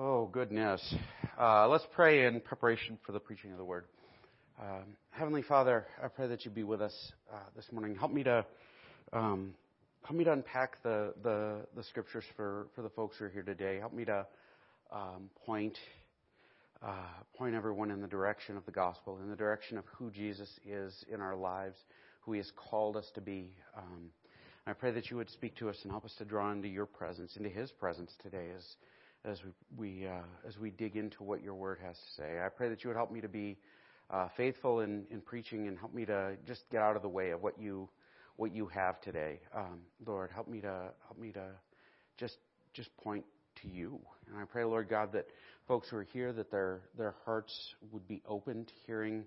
Oh, goodness. Uh, let's pray in preparation for the preaching of the word. Um, Heavenly Father, I pray that you be with us uh, this morning. Help me to um, help me to unpack the, the, the, scriptures for, for the folks who are here today. Help me to um, point uh, point everyone in the direction of the gospel, in the direction of who Jesus is in our lives, who He has called us to be. Um, I pray that you would speak to us and help us to draw into your presence, into His presence today as, as we, we uh, as we dig into what your word has to say. I pray that you would help me to be uh, faithful in, in preaching and help me to just get out of the way of what you, what you have today. Um, Lord, help me to, help me to just, just point to you. And I pray, Lord God, that folks who are here, that their, their hearts would be open to hearing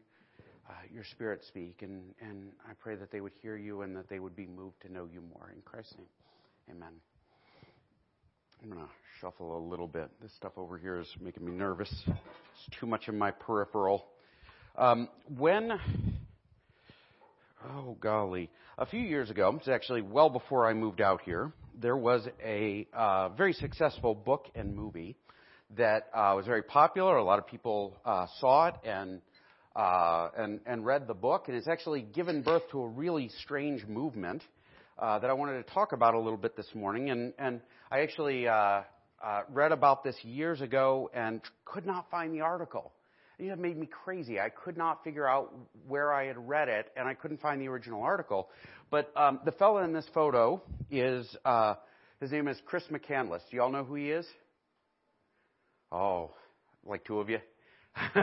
uh, your Spirit speak. And, and I pray that they would hear you and that they would be moved to know you more. In Christ's name, amen. I'm going to shuffle a little bit. This stuff over here is making me nervous. It's too much in my peripheral. Um, when, oh golly, a few years ago, it's actually well before I moved out here, there was a uh, very successful book and movie that uh, was very popular. A lot of people uh, saw it and uh, and, and read the book, and it's actually given birth to a really strange movement uh, that I wanted to talk about a little bit this morning. And, and I actually uh, uh, read about this years ago and could not find the article. It made me crazy. I could not figure out where I had read it, and I couldn't find the original article. But um, the fellow in this photo is uh, his name is Chris McCandless. Do you all know who he is? Oh, like two of you.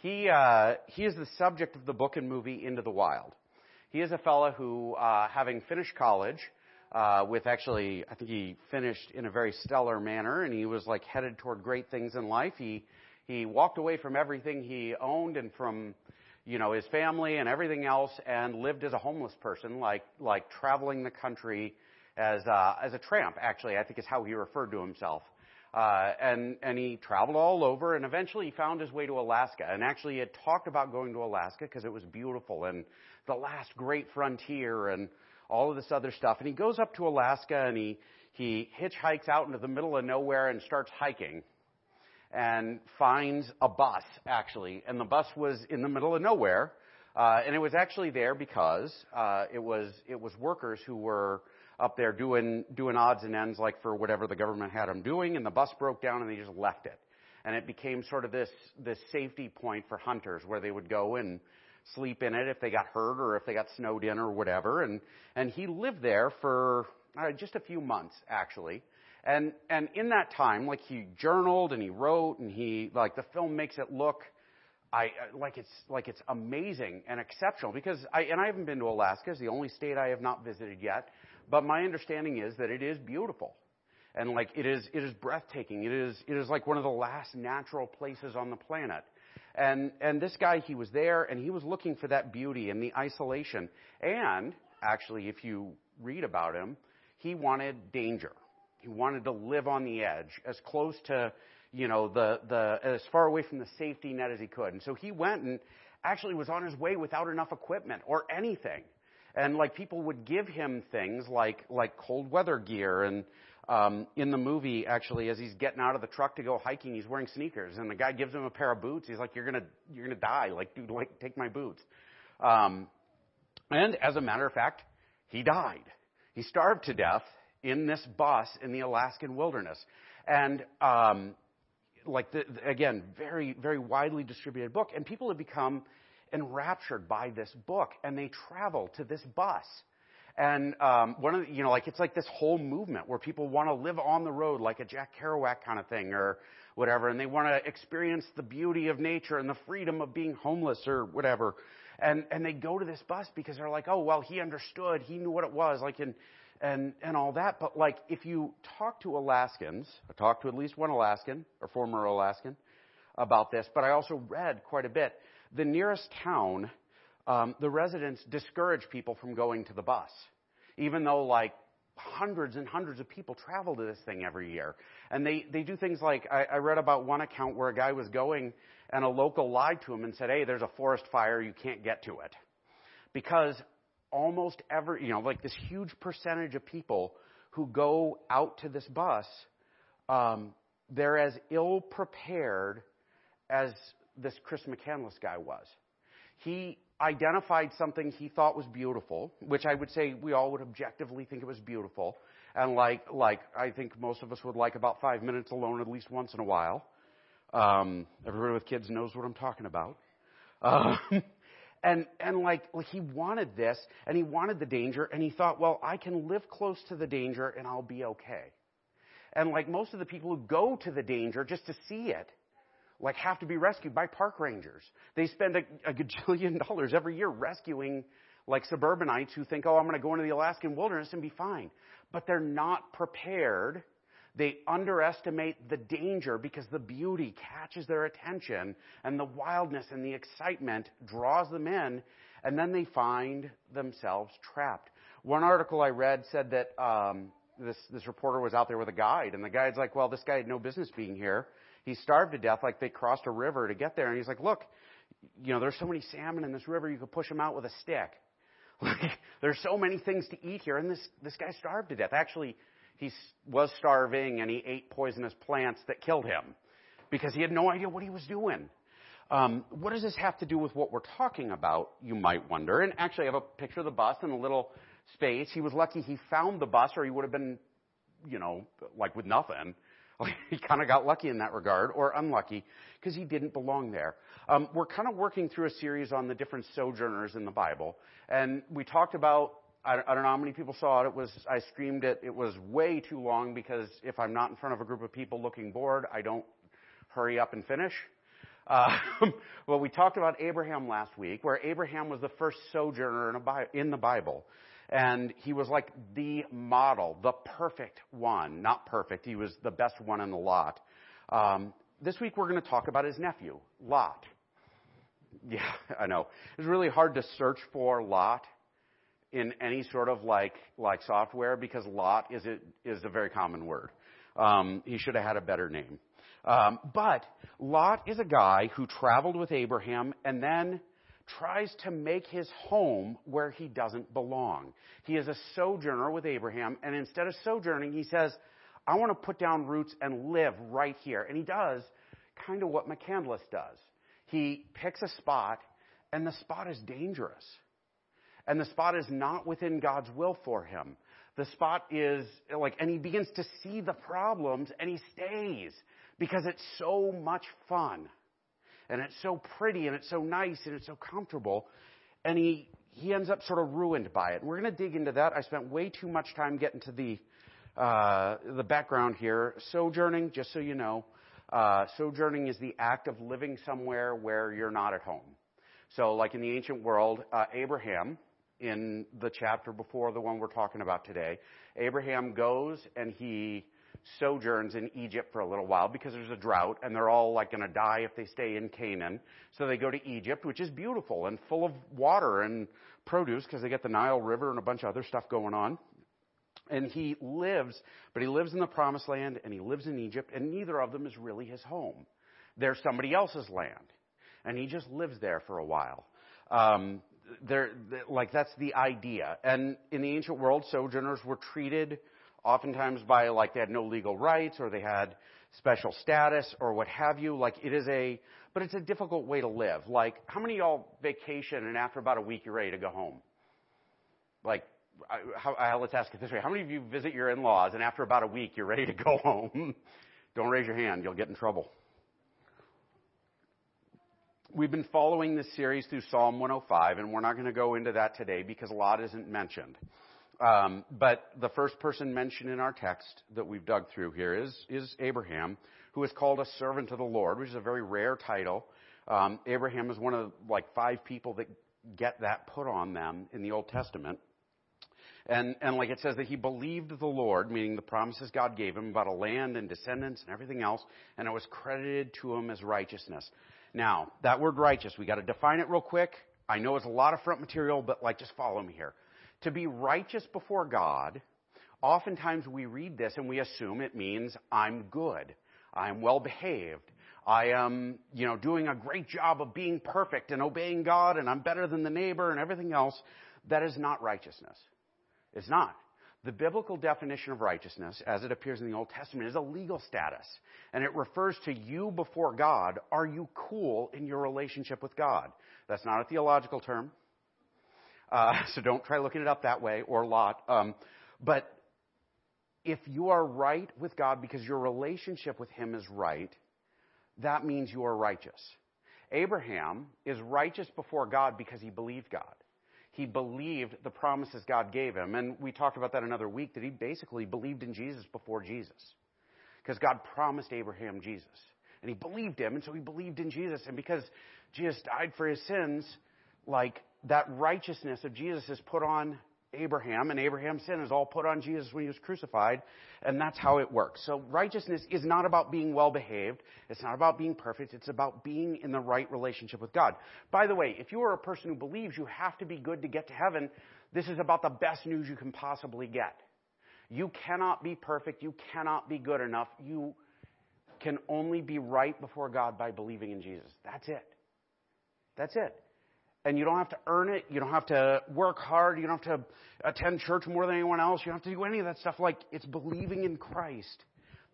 He, uh, he is the subject of the book and movie Into the Wild. He is a fellow who, uh, having finished college, uh, with actually, I think he finished in a very stellar manner, and he was like headed toward great things in life. He he walked away from everything he owned and from, you know, his family and everything else, and lived as a homeless person, like like traveling the country as uh, as a tramp. Actually, I think is how he referred to himself. Uh, and, and he traveled all over and eventually he found his way to Alaska. And actually he had talked about going to Alaska because it was beautiful and the last great frontier and all of this other stuff. And he goes up to Alaska and he, he hitchhikes out into the middle of nowhere and starts hiking and finds a bus actually. And the bus was in the middle of nowhere. Uh, and it was actually there because uh, it was it was workers who were up there doing doing odds and ends like for whatever the government had them doing, and the bus broke down and they just left it, and it became sort of this this safety point for hunters where they would go and sleep in it if they got hurt or if they got snowed in or whatever, and and he lived there for uh, just a few months actually. And and in that time, like he journaled and he wrote and he like the film makes it look I like it's like it's amazing and exceptional because I and I haven't been to Alaska. It's the only state I have not visited yet. But my understanding is that it is beautiful. And like it is, it is breathtaking. It is, it is like one of the last natural places on the planet. And, and this guy, he was there and he was looking for that beauty and the isolation. And actually, if you read about him, he wanted danger. He wanted to live on the edge, as close to, you know, the, the, as far away from the safety net as he could. And so he went and actually was on his way without enough equipment or anything and like people would give him things like like cold weather gear and um, in the movie actually as he's getting out of the truck to go hiking he's wearing sneakers and the guy gives him a pair of boots. He's like you're gonna you're gonna die. Like dude like take my boots. Um, and as a matter of fact he died. He starved to death in this bus in the Alaskan wilderness. And um, like the, again very very widely distributed book and people have become enraptured by this book, and they travel to this bus. And um, one of the, you know, like it's like this whole movement where people want to live on the road, like a Jack Kerouac kind of thing, or whatever, and they want to experience the beauty of nature and the freedom of being homeless or whatever. And and they go to this bus because they're like, oh well, he understood, he knew what it was, like and and and all that. But like if you talk to Alaskans, I talked to at least one Alaskan or former Alaskan about this, but I also read quite a bit the nearest town, um, the residents discourage people from going to the bus, even though like hundreds and hundreds of people travel to this thing every year. And they, they do things like, I, I read about one account where a guy was going and a local lied to him and said, hey, there's a forest fire, you can't get to it. Because almost every, you know, like this huge percentage of people who go out to this bus um, they're as ill prepared as this Chris McCandless guy was. He identified something he thought was beautiful, which I would say we all would objectively think it was beautiful, and like like I think most of us would like about five minutes alone at least once in a while. Um, everybody with kids knows what I'm talking about. Um, and and like, like he wanted this, and he wanted the danger, and he thought, well, I can live close to the danger, and I'll be okay. And like most of the people who go to the danger just to see it, like have to be rescued by park rangers. They spend a, a gajillion dollars every year rescuing like suburbanites who think, oh, I'm going to go into the Alaskan wilderness and be fine. But they're not prepared. They underestimate the danger because the beauty catches their attention and the wildness and the excitement draws them in, and then they find themselves trapped. One article I read said that um, this this reporter was out there with a guide, and the guide's like, "Well, this guy had no business being here. He starved to death. Like they crossed a river to get there." And he's like, "Look, you know, there's so many salmon in this river. You could push them out with a stick. Like there's so many things to eat here, and this this guy starved to death. Actually, he was starving, and he ate poisonous plants that killed him because he had no idea what he was doing." Um, what does this have to do with what we're talking about, you might wonder? And actually, I have a picture of the bus and a little space. He was lucky he found the bus, or he would have been, you know, like with nothing. he kind of got lucky in that regard, or unlucky, because he didn't belong there. Um, we're kind of working through a series on the different sojourners in the Bible, and we talked about. I, don't know how many people saw it. It was I streamed it. It was way too long because if I'm not in front of a group of people looking bored, I don't hurry up and finish. Uh, well, we talked about Abraham last week, where Abraham was the first sojourner in, Bi- in the Bible. And he was like the model, the perfect one. Not perfect, he was the best one in the lot. Um, this week we're going to talk about his nephew, Lot. Yeah, I know. It's really hard to search for Lot in any sort of like like software because Lot is a, is a very common word. Um, he should have had a better name. Um, but Lot is a guy who traveled with Abraham and then tries to make his home where he doesn't belong. He is a sojourner with Abraham, and instead of sojourning, he says, I want to put down roots and live right here. And he does kind of what McCandless does. He picks a spot, and the spot is dangerous. And the spot is not within God's will for him. The spot is like, and he begins to see the problems, and he stays because it's so much fun and it's so pretty and it's so nice and it's so comfortable. And he, he ends up sort of ruined by it. We're going to dig into that. I spent way too much time getting to the, uh, the background here. Sojourning, just so you know, uh, sojourning is the act of living somewhere where you're not at home. So, like in the ancient world, uh, Abraham, in the chapter before the one we're talking about today, Abraham goes and he sojourns in Egypt for a little while because there's a drought and they're all like going to die if they stay in Canaan. So they go to Egypt, which is beautiful and full of water and produce because they get the Nile River and a bunch of other stuff going on. And he lives, but he lives in the promised land and he lives in Egypt and neither of them is really his home. They're somebody else's land. And he just lives there for a while. Um, they're, like that's the idea. And in the ancient world, sojourners were treated oftentimes by like they had no legal rights or they had special status or what have you. Like it is a, but it's a difficult way to live. Like how many y'all vacation and after about a week you're ready to go home? Like, how, uh, let's ask it this way. How many of you visit your in-laws and after about a week you're ready to go home? Don't raise your hand. You'll get in trouble. We've been following this series through Psalm 105 and we're not going to go into that today because a lot isn't mentioned. Um, but the first person mentioned in our text that we've dug through here is, is Abraham, who is called a servant of the Lord, which is a very rare title. Um, Abraham is one of like five people that get that put on them in the Old Testament. And, and like it says that he believed the Lord, meaning the promises God gave him about a land and descendants and everything else, and it was credited to him as righteousness. Now, that word righteous, we gotta define it real quick. I know it's a lot of front material, but like just follow me here. To be righteous before God, oftentimes we read this and we assume it means I'm good. I'm well behaved. I am, you know, doing a great job of being perfect and obeying God and I'm better than the neighbor and everything else. That is not righteousness. It's not. The biblical definition of righteousness, as it appears in the Old Testament, is a legal status. And it refers to you before God. Are you cool in your relationship with God? That's not a theological term. Uh, so don't try looking it up that way or Lot. Um, but if you are right with God because your relationship with Him is right, that means you are righteous. Abraham is righteous before God because he believed God he believed the promises God gave him. And we talked about that another week that he basically believed in Jesus before Jesus. Because God promised Abraham Jesus. And he believed him, and so he believed in Jesus. And because Jesus died for his sins, like that righteousness of Jesus is put on Abraham, and Abraham's sin is all put on Jesus when he was crucified, and that's how it works. So righteousness is not about being well behaved. It's not about being perfect. It's about being in the right relationship with God. By the way, if you are a person who believes you have to be good to get to heaven, this is about the best news you can possibly get. You cannot be perfect. You cannot be good enough. You can only be right before God by believing in Jesus. That's it. That's it and you don't have to earn it. You don't have to work hard. You don't have to attend church more than anyone else. You don't have to do any of that stuff. Like, it's believing in Christ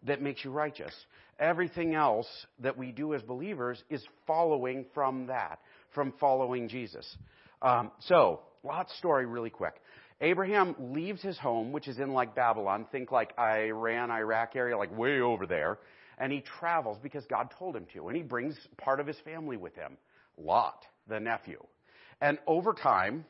that makes you righteous. Everything else that we do as believers is following from that, from following Jesus. Um, so, Lot's story really quick. Abraham leaves his home, which is in like Babylon, think like Iran, Iraq area, like way over there, and he travels because God told him to, and he brings part of his family with him. Lot, the nephew. And over time,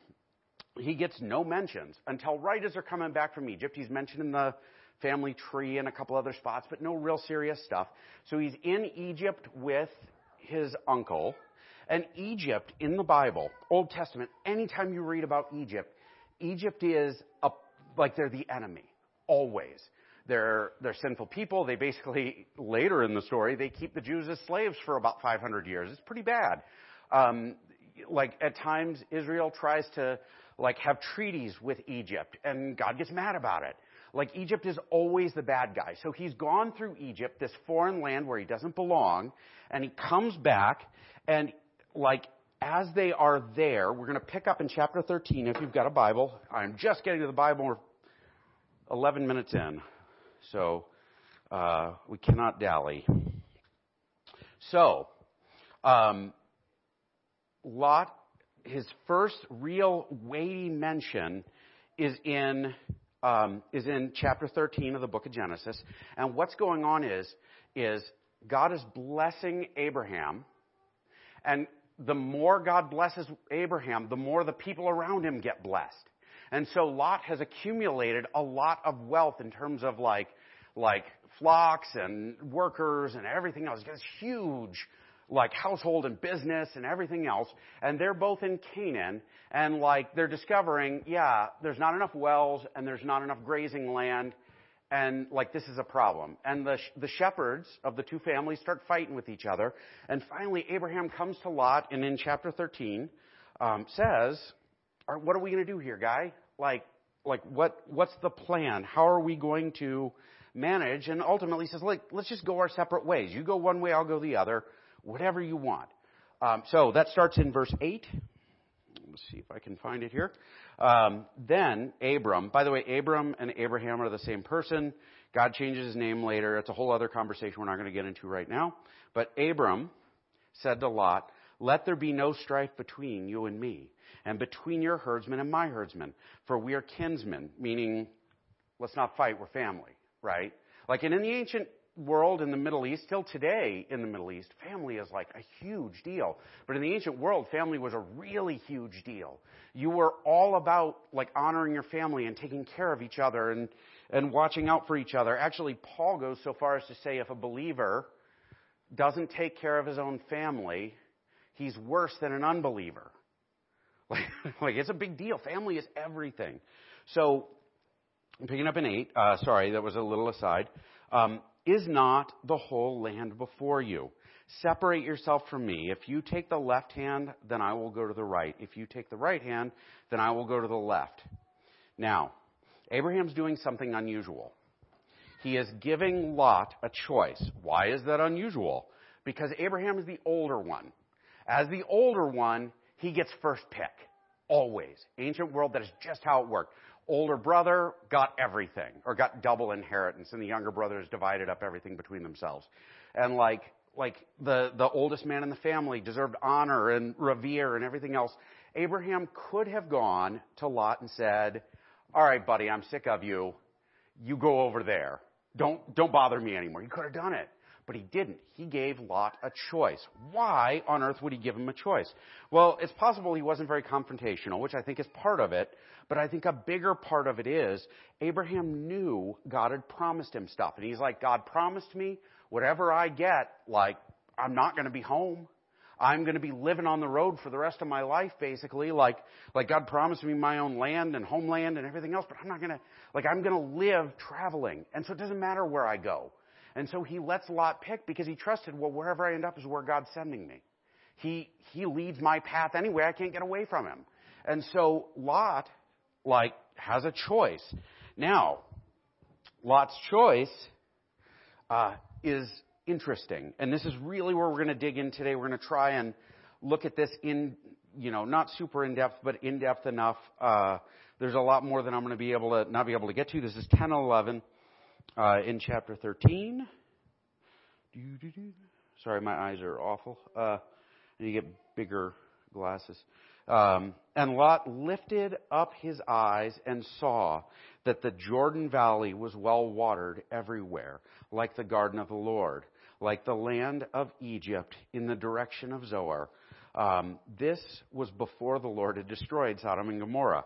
he gets no mentions until right as they're coming back from Egypt. He's mentioned in the family tree and a couple other spots, but no real serious stuff. So he's in Egypt with his uncle. And Egypt in the Bible, Old Testament, anytime you read about Egypt, Egypt is a, like they're the enemy. Always. They're, they're sinful people. They basically, later in the story, they keep the Jews as slaves for about 500 years. It's pretty bad. Um, like at times Israel tries to like have treaties with Egypt and God gets mad about it. Like Egypt is always the bad guy. So he's gone through Egypt, this foreign land where he doesn't belong, and he comes back and like as they are there, we're going to pick up in chapter 13 if you've got a Bible. I'm just getting to the Bible. We're 11 minutes in. So uh, we cannot dally. So, um, Lot, his first real weighty mention is in um, is in chapter 13 of the book of Genesis. And what's going on is is God is blessing Abraham, and the more God blesses Abraham, the more the people around him get blessed. And so Lot has accumulated a lot of wealth in terms of like like flocks and workers and everything else. He has huge like household and business and everything else. And they're both in Canaan. And like they're discovering, yeah, there's not enough wells and there's not enough grazing land. And like this is a problem. And the, the shepherds of the two families start fighting with each other. And finally, Abraham comes to Lot and in chapter 13 um, says, what are we going to do here, guy? Like, like what, what's the plan? How are we going to manage? And ultimately says, like, let's just go our separate ways. You go one way, I'll go the other whatever you want. Um, so that starts in verse 8. Let's see if I can find it here. Um, then Abram, by the way, Abram and Abraham are the same person. God changes his name later. It's a whole other conversation we're not going to get into right now. But Abram said to Lot, Let there be no strife between you and me, and between your herdsmen and my herdsmen, for we are kinsmen, meaning, let's not fight, we're family, right? Like, and in the ancient world in the Middle East, still today in the Middle East, family is like a huge deal. But in the ancient world, family was a really huge deal. You were all about like honoring your family and taking care of each other and, and watching out for each other. Actually, Paul goes so far as to say if a believer doesn't take care of his own family, he's worse than an unbeliever. Like, like it's a big deal. Family is everything. So, picking up an eight. Uh, sorry, that was a little aside. Um, is not the whole land before you? Separate yourself from me. If you take the left hand, then I will go to the right. If you take the right hand, then I will go to the left. Now, Abraham's doing something unusual. He is giving Lot a choice. Why is that unusual? Because Abraham is the older one. As the older one, he gets first pick. Always. Ancient world, that is just how it worked. Older brother got everything or got double inheritance and the younger brothers divided up everything between themselves. And like, like the, the oldest man in the family deserved honor and revere and everything else. Abraham could have gone to Lot and said, all right, buddy, I'm sick of you. You go over there. Don't, don't bother me anymore. He could have done it. But he didn't. He gave Lot a choice. Why on earth would he give him a choice? Well, it's possible he wasn't very confrontational, which I think is part of it. But I think a bigger part of it is Abraham knew God had promised him stuff. And he's like, God promised me whatever I get, like, I'm not going to be home. I'm going to be living on the road for the rest of my life, basically. Like, like God promised me my own land and homeland and everything else, but I'm not going to, like, I'm going to live traveling. And so it doesn't matter where I go. And so he lets Lot pick because he trusted, well, wherever I end up is where God's sending me. He, he leads my path anyway. I can't get away from him. And so Lot, like, has a choice. Now, Lot's choice, uh, is interesting. And this is really where we're going to dig in today. We're going to try and look at this in, you know, not super in depth, but in depth enough. Uh, there's a lot more than I'm going to be able to not be able to get to. This is 10 and 11 uh, in chapter 13. Sorry, my eyes are awful. Uh, get bigger glasses. Um, and Lot lifted up his eyes and saw that the Jordan Valley was well watered everywhere, like the garden of the Lord, like the land of Egypt in the direction of Zoar. Um, this was before the Lord had destroyed Sodom and Gomorrah.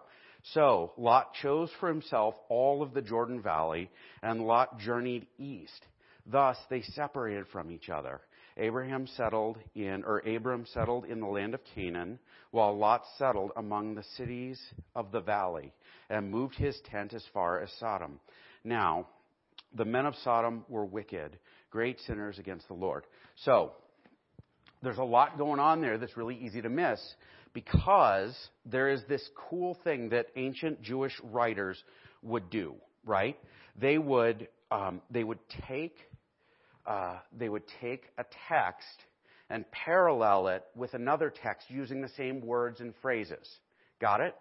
So Lot chose for himself all of the Jordan Valley, and Lot journeyed east. Thus they separated from each other. Abraham settled in, or Abram settled in the land of Canaan, while Lot settled among the cities of the valley and moved his tent as far as Sodom. Now, the men of Sodom were wicked, great sinners against the Lord. So, there's a lot going on there that's really easy to miss because there is this cool thing that ancient Jewish writers would do, right? They would, um, they would take uh, they would take a text and parallel it with another text using the same words and phrases. Got it?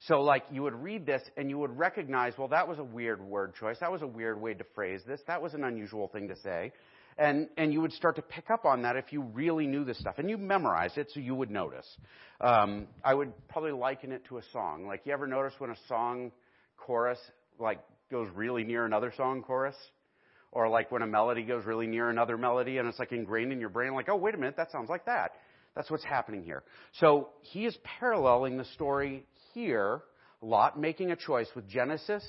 So, like, you would read this and you would recognize, well, that was a weird word choice. That was a weird way to phrase this. That was an unusual thing to say. And, and you would start to pick up on that if you really knew this stuff. And you memorize it so you would notice. Um, I would probably liken it to a song. Like, you ever notice when a song chorus, like, goes really near another song chorus? Or like when a melody goes really near another melody and it's like ingrained in your brain, like, oh, wait a minute, that sounds like that. That's what's happening here. So he is paralleling the story here, Lot making a choice with Genesis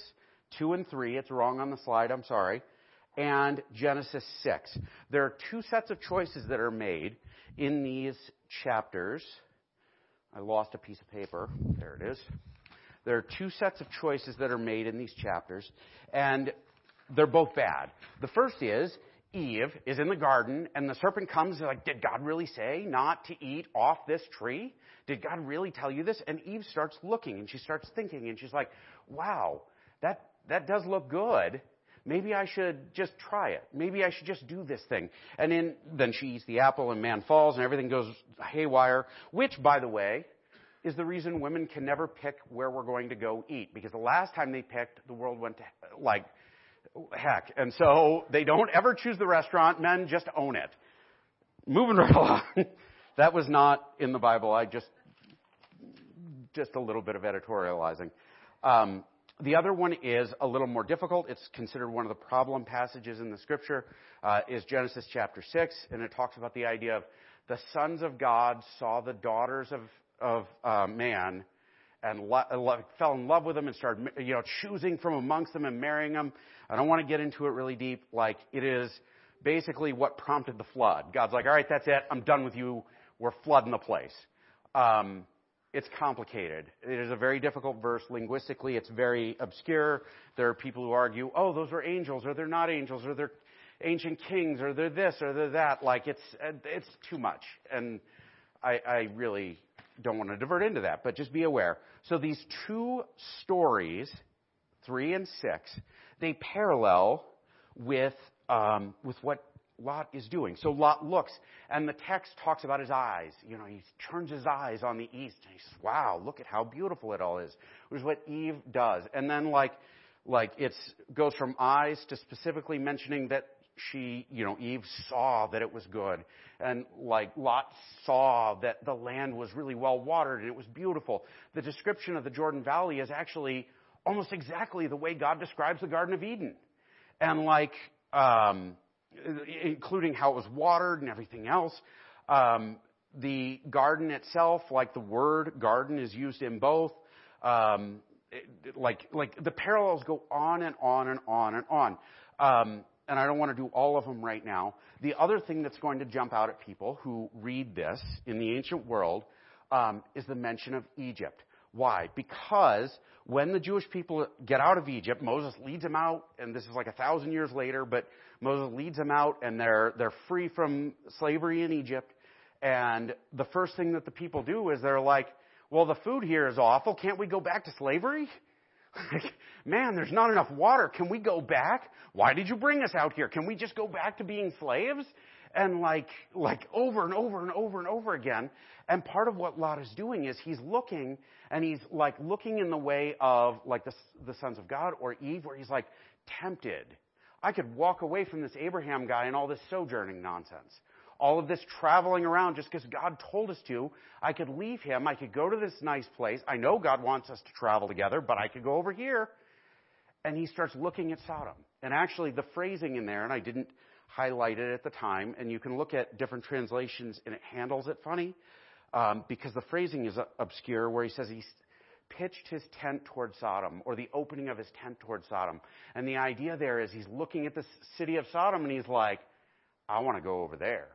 2 and 3. It's wrong on the slide, I'm sorry. And Genesis 6. There are two sets of choices that are made in these chapters. I lost a piece of paper. There it is. There are two sets of choices that are made in these chapters. And they're both bad. The first is Eve is in the garden and the serpent comes and like, did God really say not to eat off this tree? Did God really tell you this? And Eve starts looking and she starts thinking and she's like, wow, that, that does look good. Maybe I should just try it. Maybe I should just do this thing. And then, then she eats the apple and man falls and everything goes haywire, which, by the way, is the reason women can never pick where we're going to go eat. Because the last time they picked, the world went to, like, heck. And so they don't ever choose the restaurant. Men just own it. Moving right along. that was not in the Bible. I just, just a little bit of editorializing. Um, the other one is a little more difficult. It's considered one of the problem passages in the scripture, uh, is Genesis chapter 6, and it talks about the idea of the sons of God saw the daughters of, of uh, man and lo- lo- fell in love with them and started, you know, choosing from amongst them and marrying them. I don't want to get into it really deep. Like, it is basically what prompted the flood. God's like, all right, that's it. I'm done with you. We're flooding the place. Um, it's complicated. It is a very difficult verse linguistically. It's very obscure. There are people who argue, oh, those are angels, or they're not angels, or they're ancient kings, or they're this, or they're that. Like, it's, it's too much. And I, I really don't want to divert into that, but just be aware. So these two stories, three and six, they parallel with um, with what Lot is doing. So Lot looks, and the text talks about his eyes. You know, he turns his eyes on the east, and he says, "Wow, look at how beautiful it all is." Which is what Eve does. And then, like, like it goes from eyes to specifically mentioning that she, you know, Eve saw that it was good, and like Lot saw that the land was really well watered and it was beautiful. The description of the Jordan Valley is actually almost exactly the way God describes the Garden of Eden, and like. Um, including how it was watered and everything else. Um, the garden itself, like the word garden, is used in both. Um, it, like like the parallels go on and on and on and on. Um, and I don't want to do all of them right now. The other thing that's going to jump out at people who read this in the ancient world um, is the mention of Egypt. Why? Because when the Jewish people get out of Egypt, Moses leads them out, and this is like a thousand years later, but Moses leads them out, and they're, they're free from slavery in Egypt. And the first thing that the people do is they're like, well, the food here is awful. Can't we go back to slavery? Man, there's not enough water. Can we go back? Why did you bring us out here? Can we just go back to being slaves? And like, like over and over and over and over again. And part of what Lot is doing is he's looking and he's like looking in the way of like the, the sons of God or Eve where he's like tempted. I could walk away from this Abraham guy and all this sojourning nonsense. All of this traveling around just because God told us to. I could leave him. I could go to this nice place. I know God wants us to travel together, but I could go over here. And he starts looking at Sodom. And actually, the phrasing in there, and I didn't highlight it at the time, and you can look at different translations and it handles it funny um, because the phrasing is obscure where he says he pitched his tent toward Sodom or the opening of his tent toward Sodom. And the idea there is he's looking at the city of Sodom and he's like, I want to go over there.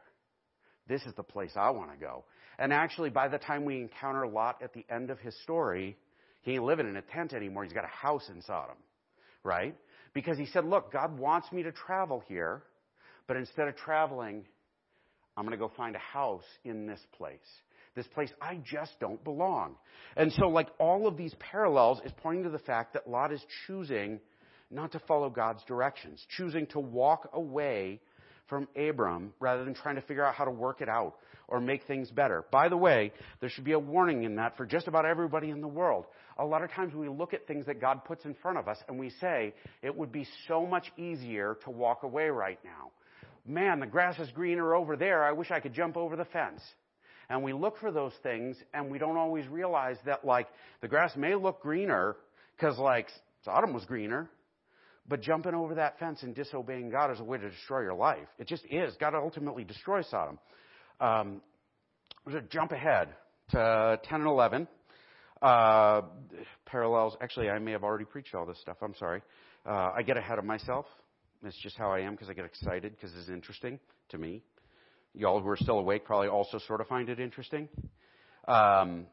This is the place I want to go. And actually, by the time we encounter Lot at the end of his story, he ain't living in a tent anymore. He's got a house in Sodom, right? Because he said, Look, God wants me to travel here, but instead of traveling, I'm going to go find a house in this place. This place I just don't belong. And so, like all of these parallels is pointing to the fact that Lot is choosing not to follow God's directions, choosing to walk away from Abram rather than trying to figure out how to work it out or make things better. By the way, there should be a warning in that for just about everybody in the world. A lot of times we look at things that God puts in front of us and we say, it would be so much easier to walk away right now. Man, the grass is greener over there. I wish I could jump over the fence. And we look for those things and we don't always realize that like the grass may look greener because like Sodom was greener, but jumping over that fence and disobeying God is a way to destroy your life. It just is. God ultimately destroys Sodom. Um, jump ahead to 10 and 11. Uh, parallels. Actually, I may have already preached all this stuff. I'm sorry. Uh, I get ahead of myself. It's just how I am because I get excited because it's interesting to me. Y'all who are still awake probably also sort of find it interesting. Um,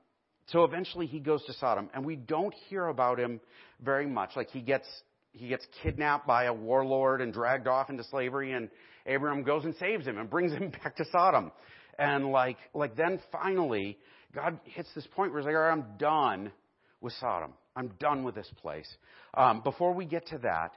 so eventually he goes to Sodom, and we don't hear about him very much. Like he gets he gets kidnapped by a warlord and dragged off into slavery, and Abraham goes and saves him and brings him back to Sodom. And like like then finally God hits this point where he's like, All right, I'm done with Sodom. I'm done with this place. Um, before we get to that,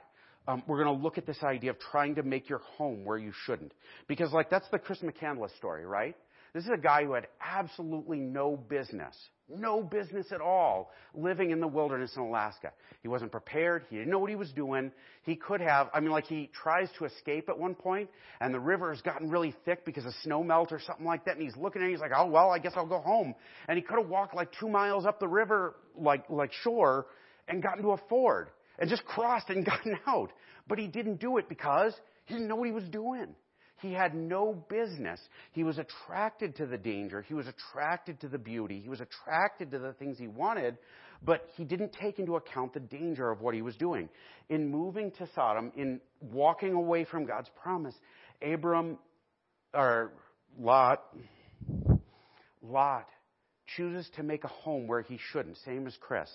um, we're going to look at this idea of trying to make your home where you shouldn't. Because, like, that's the Chris McCandless story, right? This is a guy who had absolutely no business, no business at all living in the wilderness in Alaska. He wasn't prepared. He didn't know what he was doing. He could have, I mean, like he tries to escape at one point and the river has gotten really thick because of snow melt or something like that. And he's looking at it. He's like, oh, well, I guess I'll go home. And he could have walked like two miles up the river, like, like shore and gotten to a ford and just crossed and gotten out. But he didn't do it because he didn't know what he was doing. He had no business. He was attracted to the danger. He was attracted to the beauty. He was attracted to the things he wanted, but he didn't take into account the danger of what he was doing. In moving to Sodom, in walking away from God's promise, Abram, or Lot, Lot chooses to make a home where he shouldn't, same as Chris.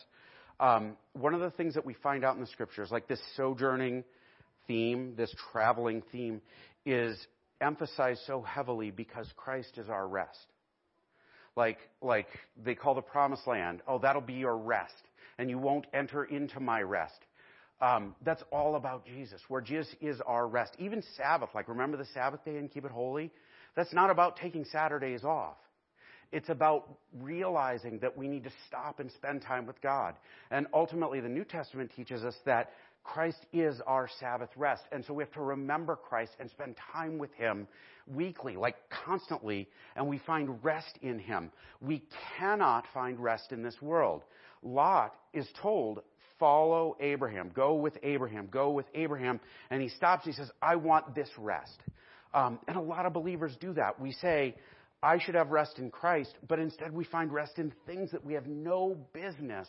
Um, one of the things that we find out in the scriptures, like this sojourning theme, this traveling theme, is emphasized so heavily because Christ is our rest. Like, like they call the promised land, oh, that'll be your rest, and you won't enter into my rest. Um, that's all about Jesus, where Jesus is our rest. Even Sabbath, like remember the Sabbath day and keep it holy? That's not about taking Saturdays off. It's about realizing that we need to stop and spend time with God. And ultimately, the New Testament teaches us that Christ is our Sabbath rest. And so we have to remember Christ and spend time with Him weekly, like constantly, and we find rest in Him. We cannot find rest in this world. Lot is told, follow Abraham, go with Abraham, go with Abraham. And he stops, he says, I want this rest. Um, and a lot of believers do that. We say, I should have rest in Christ, but instead we find rest in things that we have no business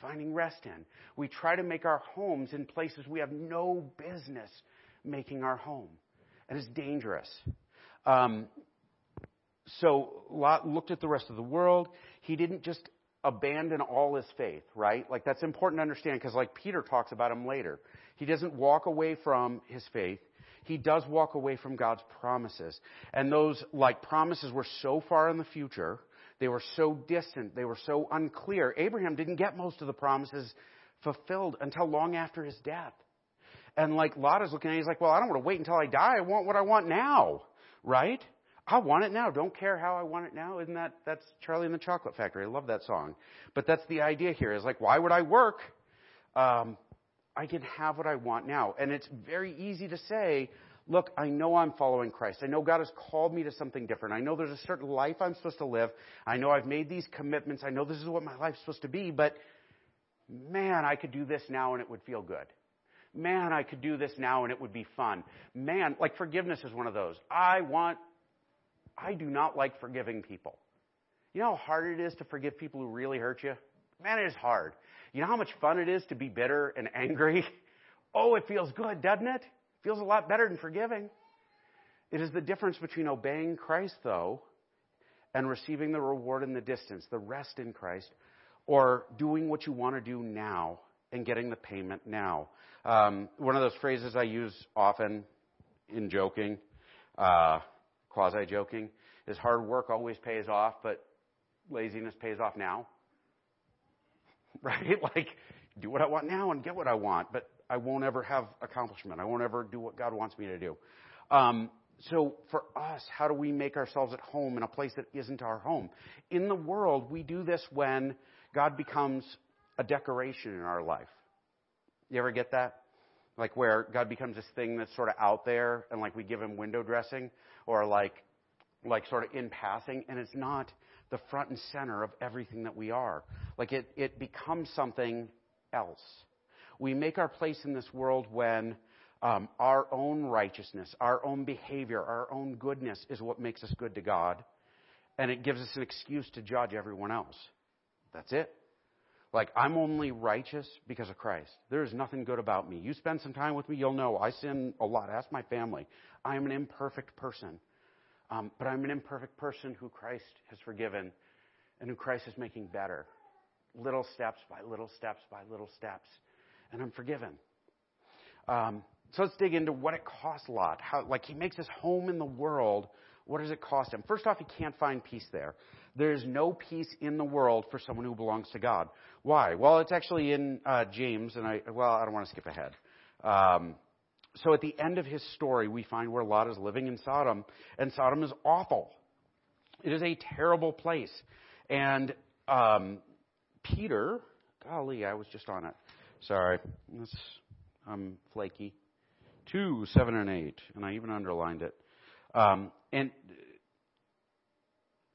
finding rest in. We try to make our homes in places we have no business making our home. And it's dangerous. Um, so Lot looked at the rest of the world. He didn't just abandon all his faith, right? Like that's important to understand because like Peter talks about him later. He doesn't walk away from his faith he does walk away from God's promises. And those, like, promises were so far in the future, they were so distant, they were so unclear. Abraham didn't get most of the promises fulfilled until long after his death. And like Lot is looking at it, he's like, well, I don't want to wait until I die. I want what I want now, right? I want it now. Don't care how I want it now. Isn't that, that's Charlie and the Chocolate Factory. I love that song. But that's the idea here is like, why would I work? Um, I can have what I want now. And it's very easy to say, look, I know I'm following Christ. I know God has called me to something different. I know there's a certain life I'm supposed to live. I know I've made these commitments. I know this is what my life's supposed to be, but man, I could do this now and it would feel good. Man, I could do this now and it would be fun. Man, like forgiveness is one of those. I want, I do not like forgiving people. You know how hard it is to forgive people who really hurt you? Man, it is hard. You know how much fun it is to be bitter and angry? Oh, it feels good, doesn't it? Feels a lot better than forgiving. It is the difference between obeying Christ, though, and receiving the reward in the distance, the rest in Christ, or doing what you want to do now and getting the payment now. Um, one of those phrases I use often in joking, uh, quasi joking, is hard work always pays off, but laziness pays off now. right? Like, do what I want now and get what I want, but I won't ever have accomplishment. I won't ever do what God wants me to do. Um, so for us, how do we make ourselves at home in a place that isn't our home? In the world, we do this when God becomes a decoration in our life. You ever get that? Like where God becomes this thing that's sort of out there and like we give him window dressing or like, like sort of in passing and it's not the front and center of everything that we are. Like it, it becomes something else. We make our place in this world when um, our own righteousness, our own behavior, our own goodness is what makes us good to God. And it gives us an excuse to judge everyone else. That's it. Like, I'm only righteous because of Christ. There is nothing good about me. You spend some time with me, you'll know I sin a lot. Ask my family. I am an imperfect person. Um, but I'm an imperfect person who Christ has forgiven and who Christ is making better. Little steps by little steps by little steps. And I'm forgiven. Um, so let's dig into what it costs Lot. How, like he makes his home in the world. What does it cost him? First off, he can't find peace there. There is no peace in the world for someone who belongs to God. Why? Well, it's actually in uh, James, and I well, I don't want to skip ahead. Um, so at the end of his story, we find where Lot is living in Sodom, and Sodom is awful. It is a terrible place. And um, Peter, golly, I was just on it. Sorry, I'm flaky. Two, seven, and eight, and I even underlined it. Um, and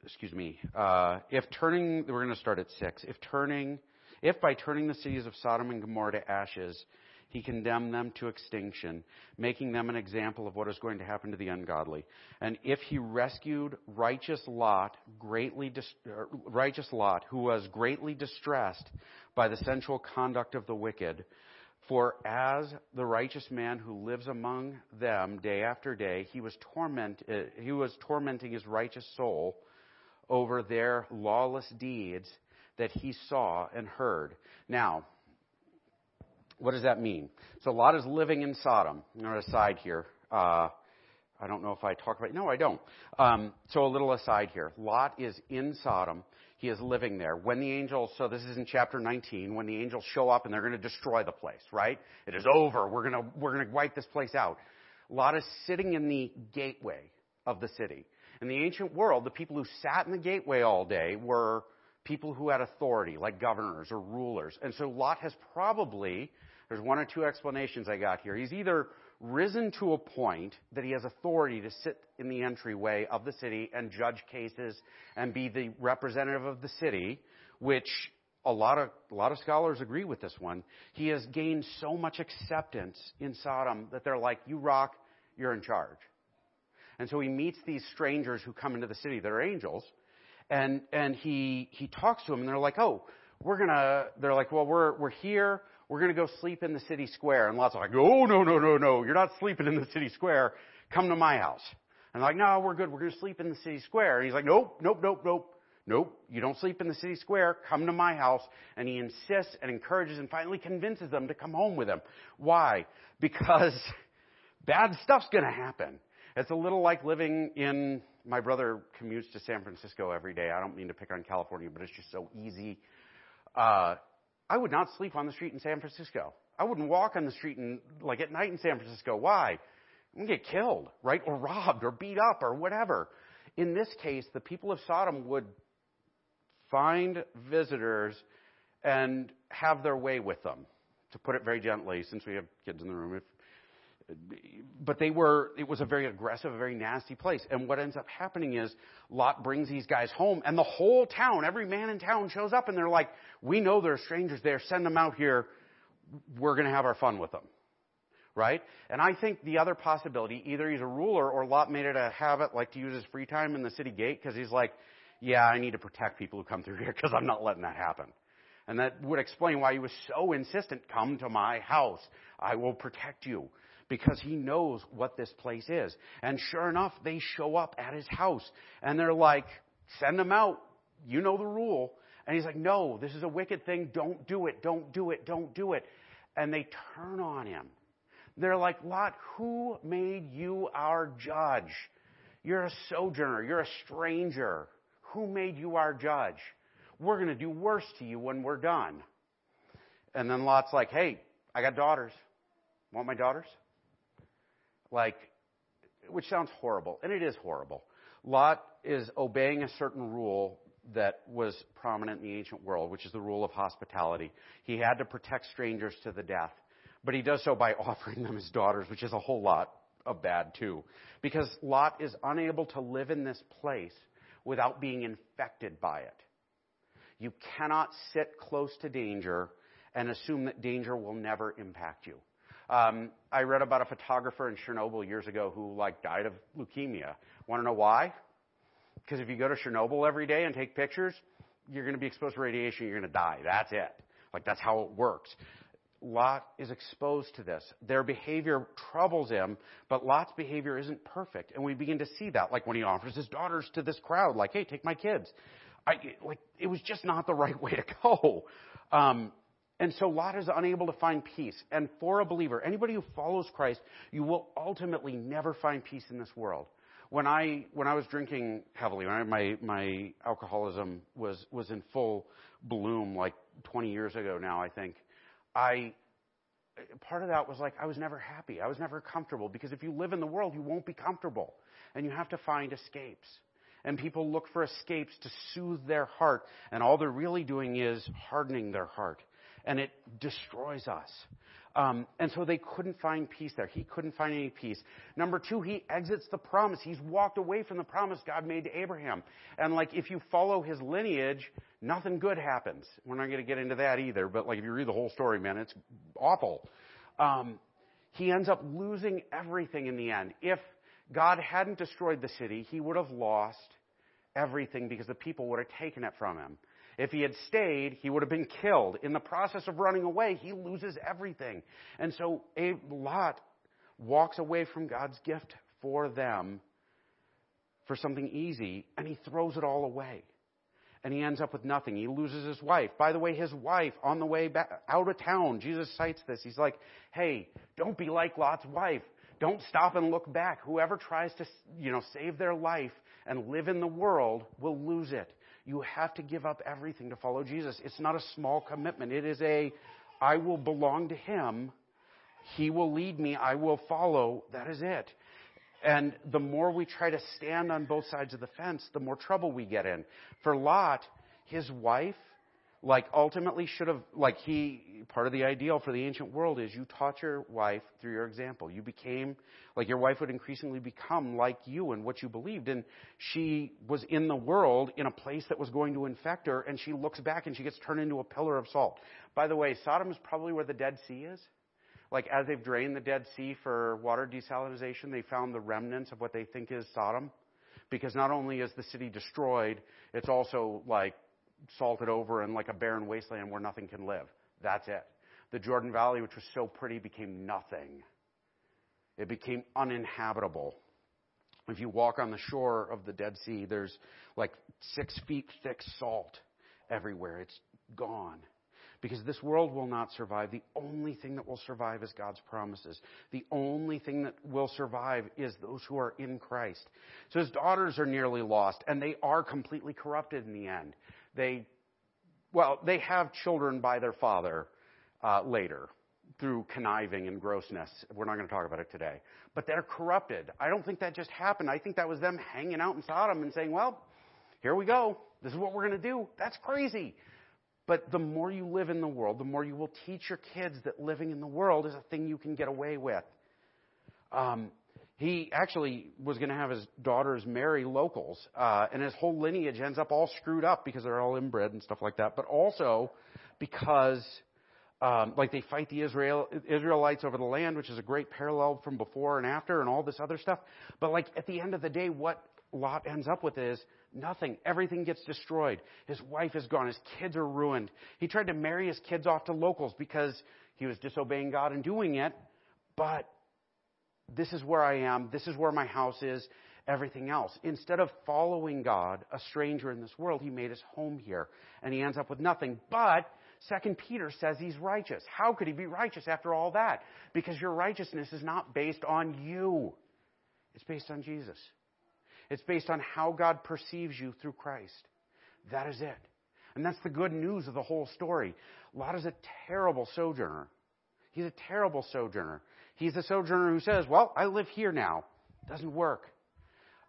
excuse me. Uh, if turning, we're going to start at six. If turning, if by turning the cities of Sodom and Gomorrah to ashes, he condemned them to extinction, making them an example of what is going to happen to the ungodly. And if he rescued righteous Lot, greatly righteous Lot, who was greatly distressed by the sensual conduct of the wicked, for as the righteous man who lives among them day after day, he was torment, uh, he was tormenting his righteous soul over their lawless deeds that he saw and heard. Now, what does that mean? So Lot is living in Sodom. I'm going to aside here. Uh, I don't know if I talk about No, I don't. Um, so a little aside here. Lot is in Sodom. He is living there. When the angels, so this is in chapter 19, when the angels show up and they're going to destroy the place, right? It is over. We're going to, we're going to wipe this place out. Lot is sitting in the gateway of the city. In the ancient world, the people who sat in the gateway all day were people who had authority, like governors or rulers. And so Lot has probably, there's one or two explanations I got here. He's either risen to a point that he has authority to sit in the entryway of the city and judge cases and be the representative of the city, which a lot of a lot of scholars agree with this one. He has gained so much acceptance in Sodom that they're like, "You rock, you're in charge." And so he meets these strangers who come into the city that are angels, and and he he talks to them, and they're like, "Oh, we're gonna." They're like, "Well, we're we're here we're to go sleep in the city square. And Lot's like, oh, no, no, no, no. You're not sleeping in the city square. Come to my house. And like, no, we're good. We're to sleep in the city square. And he's like, nope, nope, nope, nope. Nope, you don't sleep in the city square. Come to my house. And he insists and encourages and finally convinces them to come home with him. Why? Because bad stuff's going to happen. It's a little like living in, my brother commutes to San Francisco every day. I don't mean to pick on California, but it's just so easy. Uh, I would not sleep on the street in San Francisco. I wouldn't walk on the street in, like at night in San Francisco. Why? I'm to get killed, right? Or robbed or beat up or whatever. In this case, the people of Sodom would find visitors and have their way with them, to put it very gently, since we have kids in the room. If but they were, it was a very aggressive, a very nasty place. And what ends up happening is Lot brings these guys home and the whole town, every man in town shows up and they're like, we know there are strangers there, send them out here. We're going to have our fun with them. Right? And I think the other possibility, either he's a ruler or Lot made it a habit like to use his free time in the city gate because he's like, yeah, I need to protect people who come through here because I'm not letting that happen. And that would explain why he was so insistent, come to my house. I will protect you because he knows what this place is. And sure enough, they show up at his house and they're like, send them out. You know the rule. And he's like, no, this is a wicked thing. Don't do it. Don't do it. Don't do it. And they turn on him. They're like, Lot, who made you our judge? You're a sojourner. You're a stranger. Who made you our judge? We're going to do worse to you when we're done. And then Lot's like, hey, I got daughters. Want my daughters? Like, which sounds horrible, and it is horrible. Lot is obeying a certain rule that was prominent in the ancient world, which is the rule of hospitality. He had to protect strangers to the death, but he does so by offering them his daughters, which is a whole lot of bad too. Because Lot is unable to live in this place without being infected by it. You cannot sit close to danger and assume that danger will never impact you. Um, I read about a photographer in Chernobyl years ago who like died of leukemia. Want to know why? Because if you go to Chernobyl every day and take pictures, you're going to be exposed to radiation. You're going to die. That's it. Like that's how it works. Lot is exposed to this. Their behavior troubles him, but Lot's behavior isn't perfect. And we begin to see that, like when he offers his daughters to this crowd, like, hey, take my kids. I, like, it was just not the right way to go. Um, and so Lot is unable to find peace. And for a believer, anybody who follows Christ, you will ultimately never find peace in this world. When I when I was drinking heavily, I, my my alcoholism was was in full bloom, like 20 years ago now, I think, I part of that was like I was never happy. I was never comfortable because if you live in the world, you won't be comfortable, and you have to find escapes. And people look for escapes to soothe their heart, and all they're really doing is hardening their heart and it destroys us. Um, and so they couldn't find peace there. He couldn't find any peace. Number two, he exits the promise. He's walked away from the promise God made to Abraham. And like, if you follow his lineage, nothing good happens. We're not going to get into that either, but like, if you read the whole story, man, it's awful. Um, he ends up losing everything in the end. If God hadn't destroyed the city, he would have lost everything because the people would have taken it from him. If he had stayed, he would have been killed. In the process of running away, he loses everything. And so a Lot walks away from God's gift for them for something easy, and he throws it all away. And he ends up with nothing. He loses his wife. By the way, his wife, on the way back out of town, Jesus cites this. He's like, hey, don't be like Lot's wife. Don't stop and look back. Whoever tries to, you know, save their life and live in the world will lose it. You have to give up everything to follow Jesus. It's not a small commitment. It is a, I will belong to Him. He will lead me. I will follow. That is it. And the more we try to stand on both sides of the fence, the more trouble we get in. For Lot, his wife like ultimately should have like he part of the ideal for the ancient world is you taught your wife through your example. You became like your wife would increasingly become like you and what you believed. And she was in the world in a place that was going to infect her and she looks back and she gets turned into a pillar of salt. By the way sodom is probably where the dead sea is. Like as they've drained the dead sea for water desalination they found the remnants of what they think is sodom. Because not only is the city destroyed it's also like salted over and like a barren wasteland where nothing can live. That's it. The Jordan Valley, which was so pretty, became nothing. It became uninhabitable. If you walk on the shore of the Dead Sea, there's like six feet thick salt everywhere. It's gone. Because this world will not survive. The only thing that will survive is God's promises. The only thing that will survive is those who are in Christ. So his daughters are nearly lost, and they are completely corrupted in the end. They, well, they have children by their father uh, later through conniving and grossness. We're not going to talk about it today. But they're corrupted. I don't think that just happened. I think that was them hanging out in Sodom and saying, well, here we go. This is what we're going to do. That's crazy. But the more you live in the world, the more you will teach your kids that living in the world is a thing you can get away with. Um, he actually was going to have his daughters marry locals, uh, and his whole lineage ends up all screwed up because they're all inbred and stuff like that. But also because, um, like, they fight the Israel Israelites over the land, which is a great parallel from before and after, and all this other stuff. But like at the end of the day, what Lot ends up with is nothing. Everything gets destroyed. His wife is gone. His kids are ruined. He tried to marry his kids off to locals because he was disobeying God and doing it, but this is where I am. This is where my house is. Everything else. Instead of following God, a stranger in this world, he made his home here. And he ends up with nothing. But Second Peter says he's righteous. How could he be righteous after all that? Because your righteousness is not based on you. It's based on Jesus. It's based on how God perceives you through Christ. That is it. And that's the good news of the whole story. Lot is a terrible sojourner. He's a terrible sojourner. He's a sojourner who says, Well, I live here now. Doesn't work.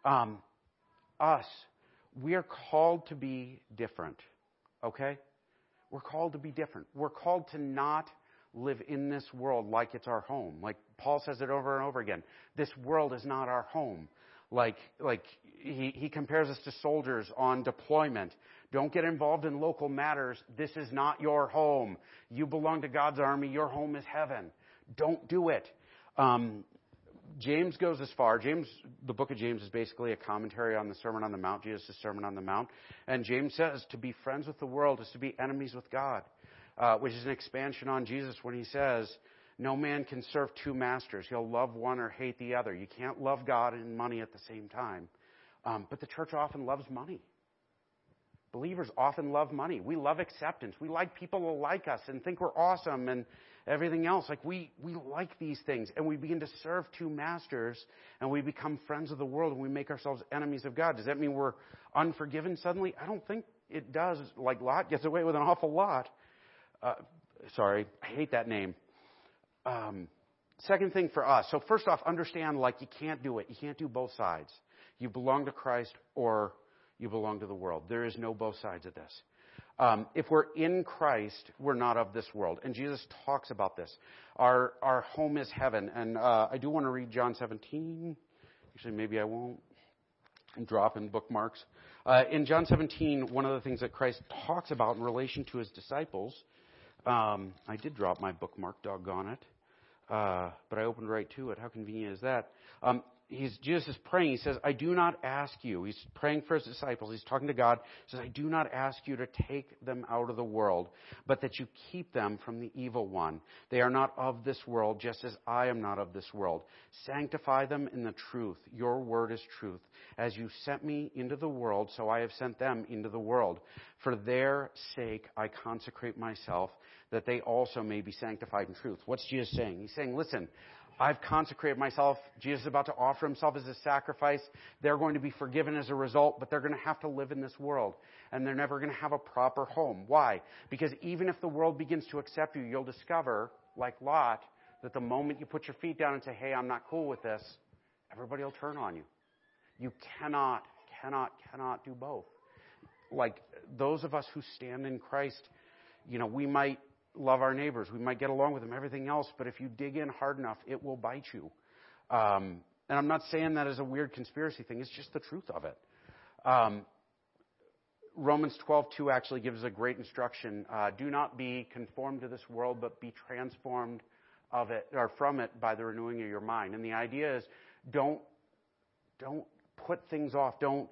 Um, us, we are called to be different. Okay? We're called to be different. We're called to not live in this world like it's our home. Like Paul says it over and over again. This world is not our home. Like, like he, he compares us to soldiers on deployment. Don't get involved in local matters. This is not your home. You belong to God's army. Your home is heaven. Don't do it. Um, James goes as far. James, the book of James is basically a commentary on the Sermon on the Mount, Jesus' Sermon on the Mount. And James says to be friends with the world is to be enemies with God, uh, which is an expansion on Jesus when he says, no man can serve two masters. He'll love one or hate the other. You can't love God and money at the same time. Um, but the church often loves money. Believers often love money. We love acceptance. We like people to like us and think we're awesome and everything else. Like we, we like these things and we begin to serve two masters and we become friends of the world and we make ourselves enemies of God. Does that mean we're unforgiven suddenly? I don't think it does. Like Lot gets away with an awful lot. Uh, sorry, I hate that name. Um, second thing for us. So first off, understand like you can't do it. You can't do both sides. You belong to Christ or you belong to the world. There is no both sides of this. Um, if we're in Christ, we're not of this world. And Jesus talks about this. Our, our home is heaven. And uh, I do want to read John 17. Actually, maybe I won't. I'm dropping bookmarks. Uh, in John 17, one of the things that Christ talks about in relation to his disciples, um, I did drop my bookmark, doggone it. Uh, but I opened right to it. How convenient is that? Um, he's, Jesus is praying. He says, I do not ask you. He's praying for his disciples. He's talking to God. He says, I do not ask you to take them out of the world, but that you keep them from the evil one. They are not of this world, just as I am not of this world. Sanctify them in the truth. Your word is truth. As you sent me into the world, so I have sent them into the world. For their sake I consecrate myself, that they also may be sanctified in truth. What's Jesus saying? He's saying, listen, I've consecrated myself. Jesus is about to offer himself as a sacrifice. They're going to be forgiven as a result, but they're going to have to live in this world. And they're never going to have a proper home. Why? Because even if the world begins to accept you, you'll discover, like Lot, that the moment you put your feet down and say, hey, I'm not cool with this, everybody will turn on you. You cannot, cannot, cannot do both. Like those of us who stand in Christ, you know, we might love our neighbors. We might get along with them, everything else, but if you dig in hard enough, it will bite you. Um, and I'm not saying that as a weird conspiracy thing, it's just the truth of it. Um, Romans 12:2 actually gives a great instruction. Uh, Do not be conformed to this world, but be transformed of it or from it by the renewing of your mind. And the idea is, don't don't put things off. Don't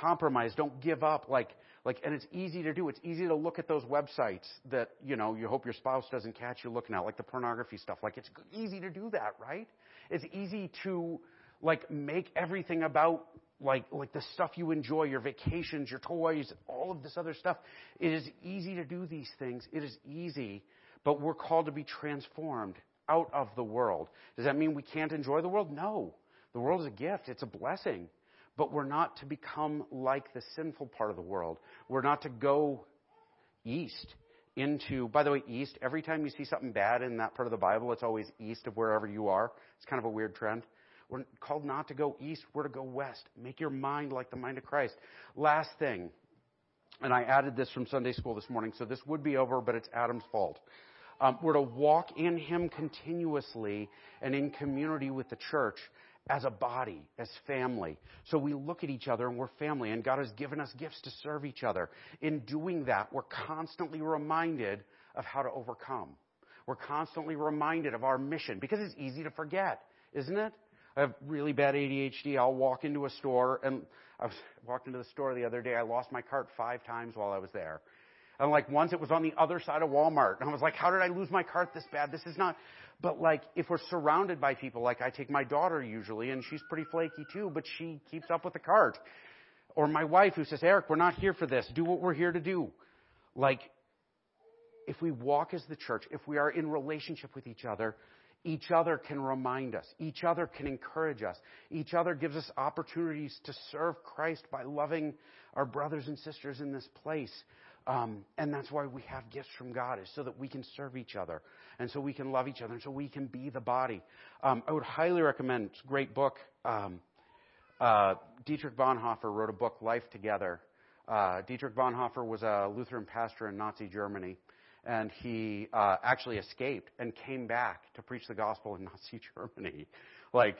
compromise. Don't give up. Like like, and it's easy to do. It's easy to look at those websites that, you know, you hope your spouse doesn't catch you looking at, like the pornography stuff. Like, it's easy to do that, right? It's easy to, like, make everything about, like, like the stuff you enjoy, your vacations, your toys, all of this other stuff. It is easy to do these things. It is easy, but we're called to be transformed out of the world. Does that mean we can't enjoy the world? No. The world is a gift. It's a blessing. But we're not to become like the sinful part of the world. We're not to go east into, by the way, east, every time you see something bad in that part of the Bible, it's always east of wherever you are. It's kind of a weird trend. We're called not to go east, we're to go west. Make your mind like the mind of Christ. Last thing, and I added this from Sunday school this morning, so this would be over, but it's Adam's fault. Um, we're to walk in Him continuously and in community with the church as a body, as family. So we look at each other and we're family, and God has given us gifts to serve each other. In doing that, we're constantly reminded of how to overcome. We're constantly reminded of our mission because it's easy to forget, isn't it? I have really bad ADHD. I'll walk into a store, and I was, walked into the store the other day. I lost my cart five times while I was there. And like once it was on the other side of Walmart. And I was like, how did I lose my cart this bad? This is not, but like, if we're surrounded by people, like I take my daughter usually, and she's pretty flaky too, but she keeps up with the cart. Or my wife who says, Eric, we're not here for this. Do what we're here to do. Like, if we walk as the church, if we are in relationship with each other, each other can remind us. Each other can encourage us. Each other gives us opportunities to serve Christ by loving our brothers and sisters in this place. Um, and that's why we have gifts from God, is so that we can serve each other, and so we can love each other, and so we can be the body. Um, I would highly recommend. It's a great book. Um, uh, Dietrich Bonhoeffer wrote a book, Life Together. Uh, Dietrich Bonhoeffer was a Lutheran pastor in Nazi Germany, and he uh, actually escaped and came back to preach the gospel in Nazi Germany. Like,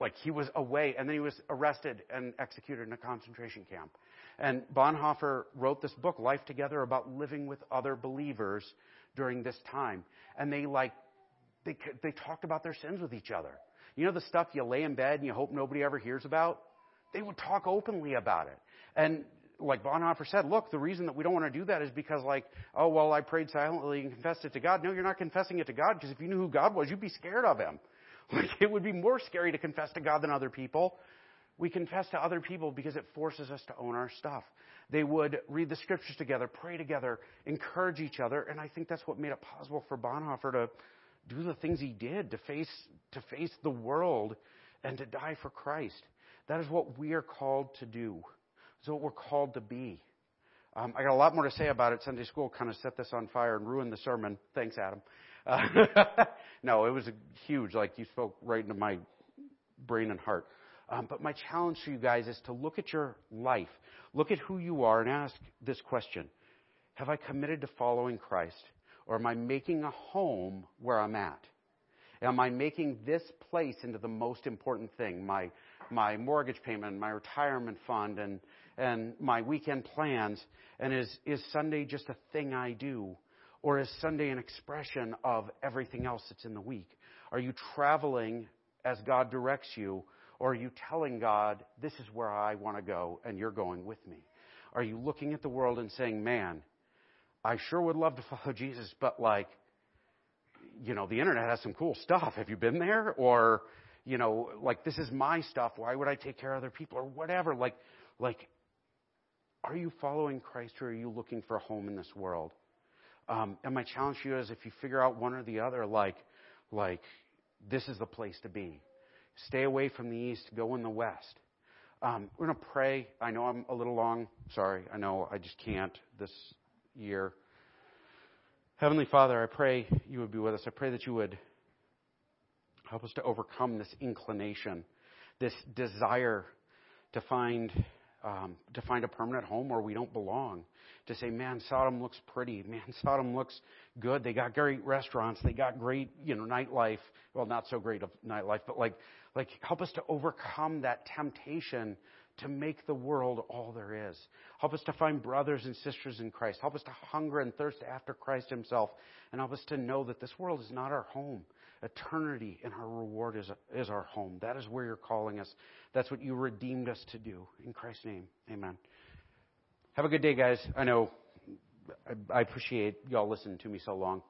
like he was away, and then he was arrested and executed in a concentration camp. And Bonhoeffer wrote this book, Life Together, about living with other believers during this time. And they like, they, they talked about their sins with each other. You know the stuff you lay in bed and you hope nobody ever hears about? They would talk openly about it. And like Bonhoeffer said, look, the reason that we don't want to do that is because like, oh, well, I prayed silently and confessed it to God. No, you're not confessing it to God because if you knew who God was, you'd be scared of him. Like, it would be more scary to confess to God than other people. We confess to other people because it forces us to own our stuff. They would read the scriptures together, pray together, encourage each other, and I think that's what made it possible for Bonhoeffer to do the things he did, to face, to face the world and to die for Christ. That is what we are called to do. It's what we're called to be. Um, I got a lot more to say about it. Sunday school kind of set this on fire and ruined the sermon. Thanks, Adam. Uh, no, it was huge. Like you spoke right into my brain and heart. Um, but my challenge to you guys is to look at your life, look at who you are, and ask this question Have I committed to following Christ? Or am I making a home where I'm at? Am I making this place into the most important thing? My, my mortgage payment, my retirement fund, and, and my weekend plans? And is, is Sunday just a thing I do? Or is Sunday an expression of everything else that's in the week? Are you traveling as God directs you? Or are you telling God, this is where I want to go and you're going with me? Are you looking at the world and saying, man, I sure would love to follow Jesus, but like, you know, the internet has some cool stuff. Have you been there? Or, you know, like this is my stuff. Why would I take care of other people or whatever? Like, like, are you following Christ or are you looking for a home in this world? Um, and my challenge to you is if you figure out one or the other, like, like, this is the place to be. Stay away from the east, go in the west. Um, we're going to pray. I know I'm a little long. Sorry. I know I just can't this year. Heavenly Father, I pray you would be with us. I pray that you would help us to overcome this inclination, this desire to find um, to find a permanent home where we don't belong. To say, man, Sodom looks pretty. Man, Sodom looks good. They got great restaurants. They got great, you know, nightlife. Well, not so great of nightlife, but like, like help us to overcome that temptation to make the world all there is. Help us to find brothers and sisters in Christ. Help us to hunger and thirst after Christ Himself. And help us to know that this world is not our home. Eternity and our reward is, is our home. That is where you're calling us. That's what you redeemed us to do. In Christ's name, amen. Have a good day, guys. I know I, I appreciate y'all listening to me so long.